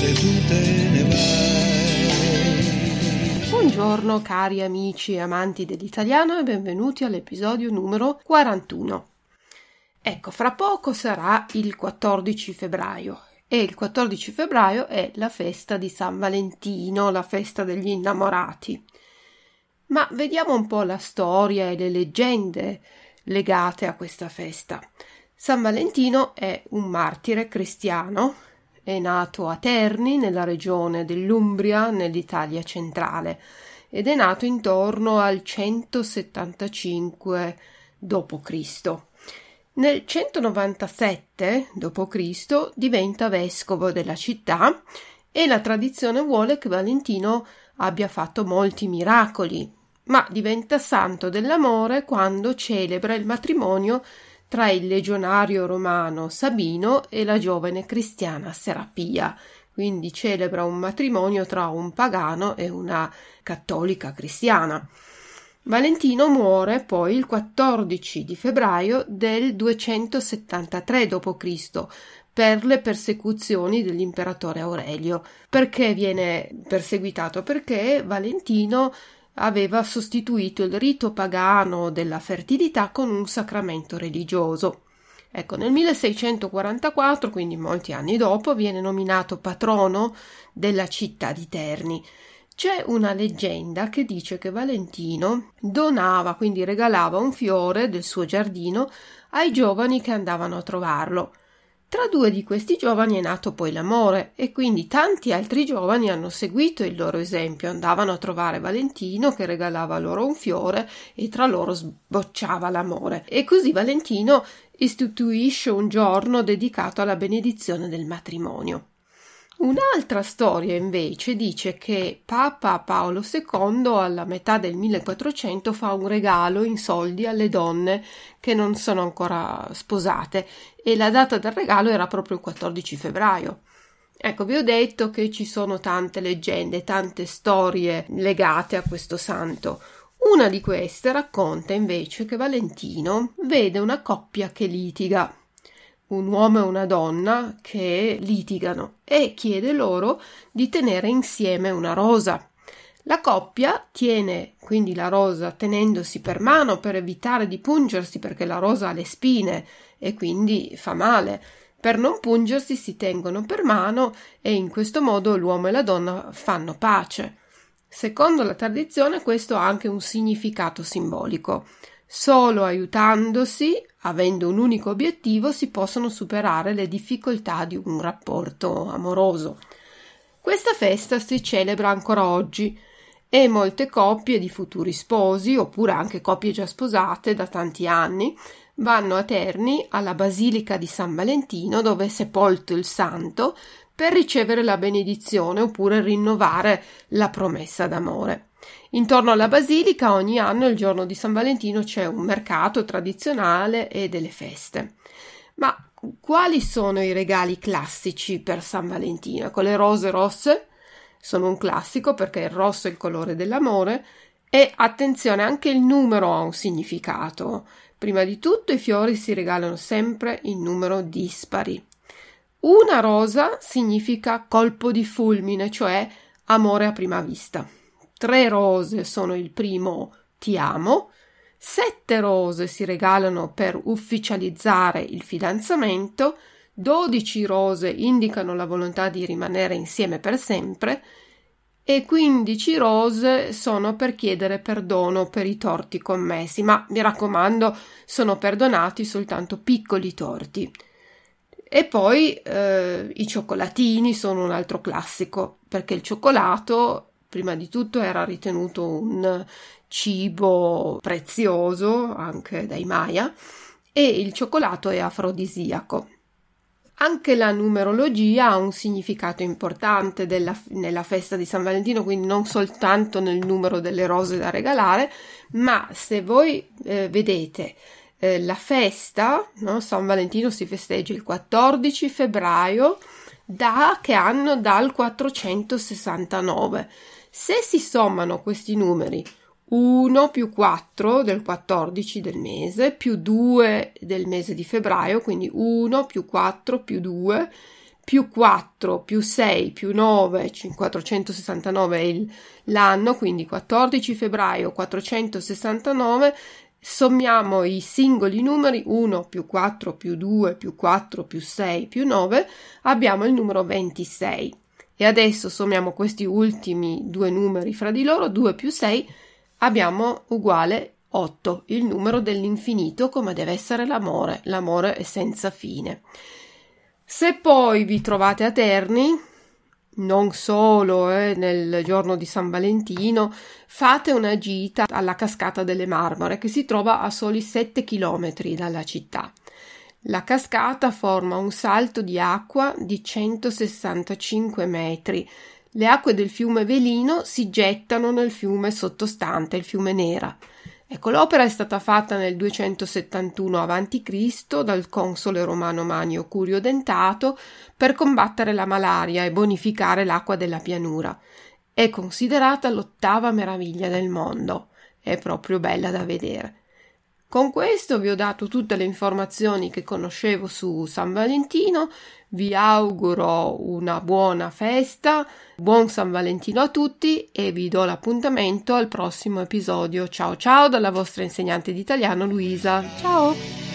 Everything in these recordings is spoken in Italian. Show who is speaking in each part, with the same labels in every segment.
Speaker 1: se tu te ne vai.
Speaker 2: Buongiorno cari amici e amanti dell'italiano e benvenuti all'episodio numero 41. Ecco, fra poco sarà il 14 febbraio e il 14 febbraio è la festa di San Valentino, la festa degli innamorati. Ma vediamo un po' la storia e le leggende legate a questa festa. San Valentino è un martire cristiano, è nato a Terni, nella regione dell'Umbria, nell'Italia centrale, ed è nato intorno al 175 d.C. Nel 197 d.C. diventa vescovo della città e la tradizione vuole che Valentino abbia fatto molti miracoli, ma diventa santo dell'amore quando celebra il matrimonio tra il legionario romano Sabino e la giovane cristiana Serapia. Quindi celebra un matrimonio tra un pagano e una cattolica cristiana. Valentino muore poi il 14 di febbraio del 273 d.C. per le persecuzioni dell'imperatore Aurelio. Perché viene perseguitato? Perché Valentino aveva sostituito il rito pagano della fertilità con un sacramento religioso. Ecco, nel 1644, quindi molti anni dopo, viene nominato patrono della città di Terni. C'è una leggenda che dice che Valentino donava, quindi regalava un fiore del suo giardino ai giovani che andavano a trovarlo. Tra due di questi giovani è nato poi l'amore e quindi tanti altri giovani hanno seguito il loro esempio, andavano a trovare Valentino che regalava loro un fiore e tra loro sbocciava l'amore. E così Valentino istituisce un giorno dedicato alla benedizione del matrimonio. Un'altra storia invece dice che Papa Paolo II alla metà del 1400 fa un regalo in soldi alle donne che non sono ancora sposate e la data del regalo era proprio il 14 febbraio. Ecco, vi ho detto che ci sono tante leggende, tante storie legate a questo santo. Una di queste racconta invece che Valentino vede una coppia che litiga un uomo e una donna che litigano e chiede loro di tenere insieme una rosa. La coppia tiene quindi la rosa tenendosi per mano per evitare di pungersi perché la rosa ha le spine e quindi fa male. Per non pungersi si tengono per mano e in questo modo l'uomo e la donna fanno pace. Secondo la tradizione questo ha anche un significato simbolico. Solo aiutandosi, avendo un unico obiettivo, si possono superare le difficoltà di un rapporto amoroso. Questa festa si celebra ancora oggi e molte coppie di futuri sposi, oppure anche coppie già sposate da tanti anni, vanno a Terni alla Basilica di San Valentino, dove è sepolto il santo, per ricevere la benedizione oppure rinnovare la promessa d'amore. Intorno alla basilica ogni anno il giorno di San Valentino c'è un mercato tradizionale e delle feste. Ma quali sono i regali classici per San Valentino? Con le rose rosse sono un classico perché il rosso è il colore dell'amore e attenzione anche il numero ha un significato. Prima di tutto i fiori si regalano sempre in numero dispari. Una rosa significa colpo di fulmine, cioè amore a prima vista tre rose sono il primo ti amo, sette rose si regalano per ufficializzare il fidanzamento, dodici rose indicano la volontà di rimanere insieme per sempre. E 15 rose sono per chiedere perdono per i torti commessi, ma mi raccomando, sono perdonati soltanto piccoli torti. E poi eh, i cioccolatini sono un altro classico, perché il cioccolato prima di tutto era ritenuto un cibo prezioso anche dai Maya e il cioccolato è afrodisiaco. Anche la numerologia ha un significato importante della, nella festa di San Valentino, quindi non soltanto nel numero delle rose da regalare, ma se voi eh, vedete eh, la festa, no? San Valentino si festeggia il 14 febbraio, da che anno? Dal 469. Se si sommano questi numeri 1 più 4 del 14 del mese più 2 del mese di febbraio, quindi 1 più 4 più 2 più 4 più 6 più 9, 469 è il, l'anno, quindi 14 febbraio 469 sommiamo i singoli numeri 1 più 4 più 2 più 4 più 6 più 9 abbiamo il numero 26 e adesso sommiamo questi ultimi due numeri fra di loro 2 più 6 abbiamo uguale 8 il numero dell'infinito come deve essere l'amore l'amore è senza fine se poi vi trovate a Terni non solo eh, nel giorno di San Valentino, fate una gita alla cascata delle Marmore che si trova a soli 7 km dalla città. La cascata forma un salto di acqua di 165 metri. Le acque del fiume Velino si gettano nel fiume sottostante, il fiume Nera. Ecco, l'opera è stata fatta nel 271 a.C. dal console romano Manio Curio Dentato per combattere la malaria e bonificare l'acqua della pianura. È considerata l'ottava meraviglia del mondo. È proprio bella da vedere. Con questo vi ho dato tutte le informazioni che conoscevo su San Valentino, vi auguro una buona festa, buon San Valentino a tutti e vi do l'appuntamento al prossimo episodio. Ciao ciao dalla vostra insegnante di italiano Luisa. Ciao!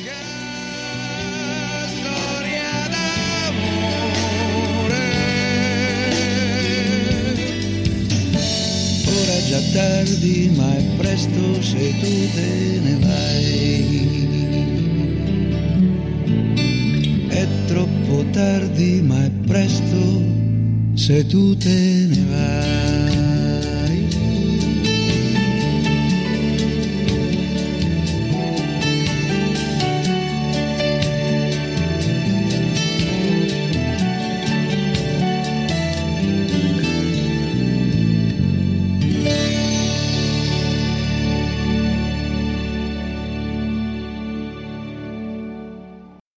Speaker 2: Tardi, ma è presto se tu te ne vai. È troppo tardi, ma è presto se tu te ne vai.